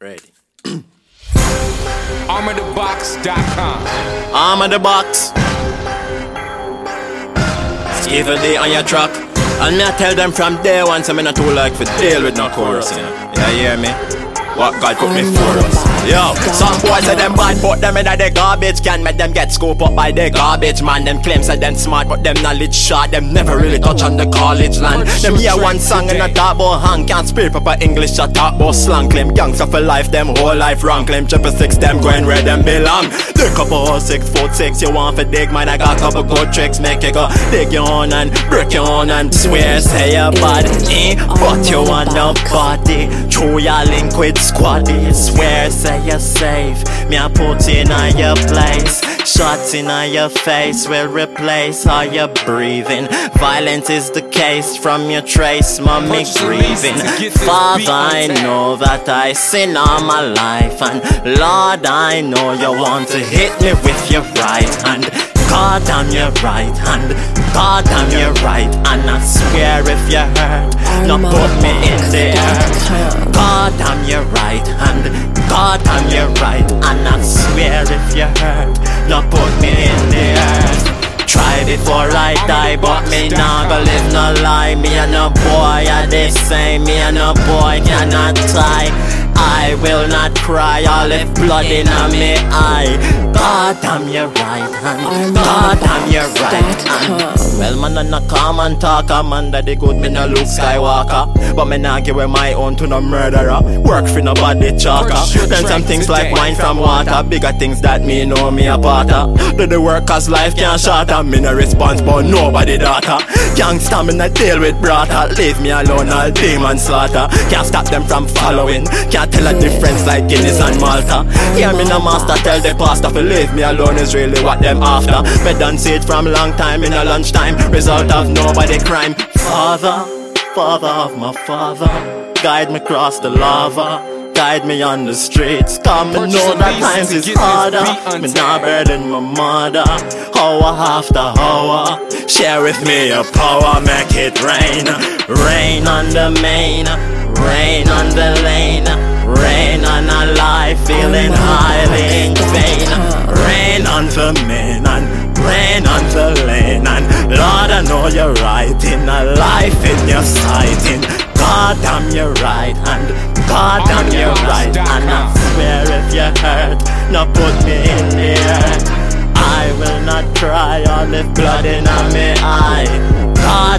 Ready. ArmorTheBox.com. Arm of the box. Evil day on your truck. And me I tell them from day one, so me not too like for deal with no chorus, you know. Yeah, you hear me? What God put me for us. Yo, some boys say them bad, put them in the garbage Can't make them get scooped up by the garbage man. Them claims that them smart, but them knowledge short. Them never really touch on the college land. Them hear one song and a talk about hang, can't speak proper English, a about slang. Claim gangster for life, them whole life wrong. Claim triple six, them going where them belong. Dig up a six foot six, you want for dig, man. I got couple good tricks, make you go dig your own and break your own and swear say you're bad, eh? But you want nobody. Throw your link with squaddy. Swear say you're safe. Me I put in on your place. Shots in on your face will replace all your breathing. Violence is the case from your trace, mommy grieving. Father, I know that I sin all my life, and Lord, I know you want to hit me with your right hand. God, I'm your right hand. God, I'm your right, and I swear if you hurt, not put me in the earth. God, I'm your right hand. God, I'm your right, and I swear if you hurt, not put me in the earth. Try before I die, but me nah go live no lie. Me and no boy are the same. Me and no boy cannot tie. I will not cry, all the blood in me eye. God, I'm your right hand. God, I'm your right hand. Well, man, I'm not calm and talk, I'm under the good, me no Luke Skywalker. But me nah give my own to no murderer. Work for nobody chalker. Then some things like wine from water. Bigger things that me know me a of. Do the work cause life can't shatter. Me no response, but nobody daughter. Gangsta, me not deal with brother. Leave me alone, all demon slaughter. Can't stop them from following. Can't tell a difference like Guinness and Malta. Hear me no master, tell the pastor to leave me alone is really what them after. Me done see it from long time in a lunchtime. Result of nobody crime. Father, father of my father, guide me across the lava. Guide me on the streets, come and know that times is harder. Me not burden my mother, hour after hour. Share with me your power, make it rain. Rain on the main, rain on the lane, rain on a life, feeling highly in vain. Rain on the main and rain on the lane. And Lord, I know you're right in a life in your sighting. God, I'm your right hand. God, I'm your right hand. I swear if you hurt, now put me in the earth. I will not cry all the blood in my eye. God,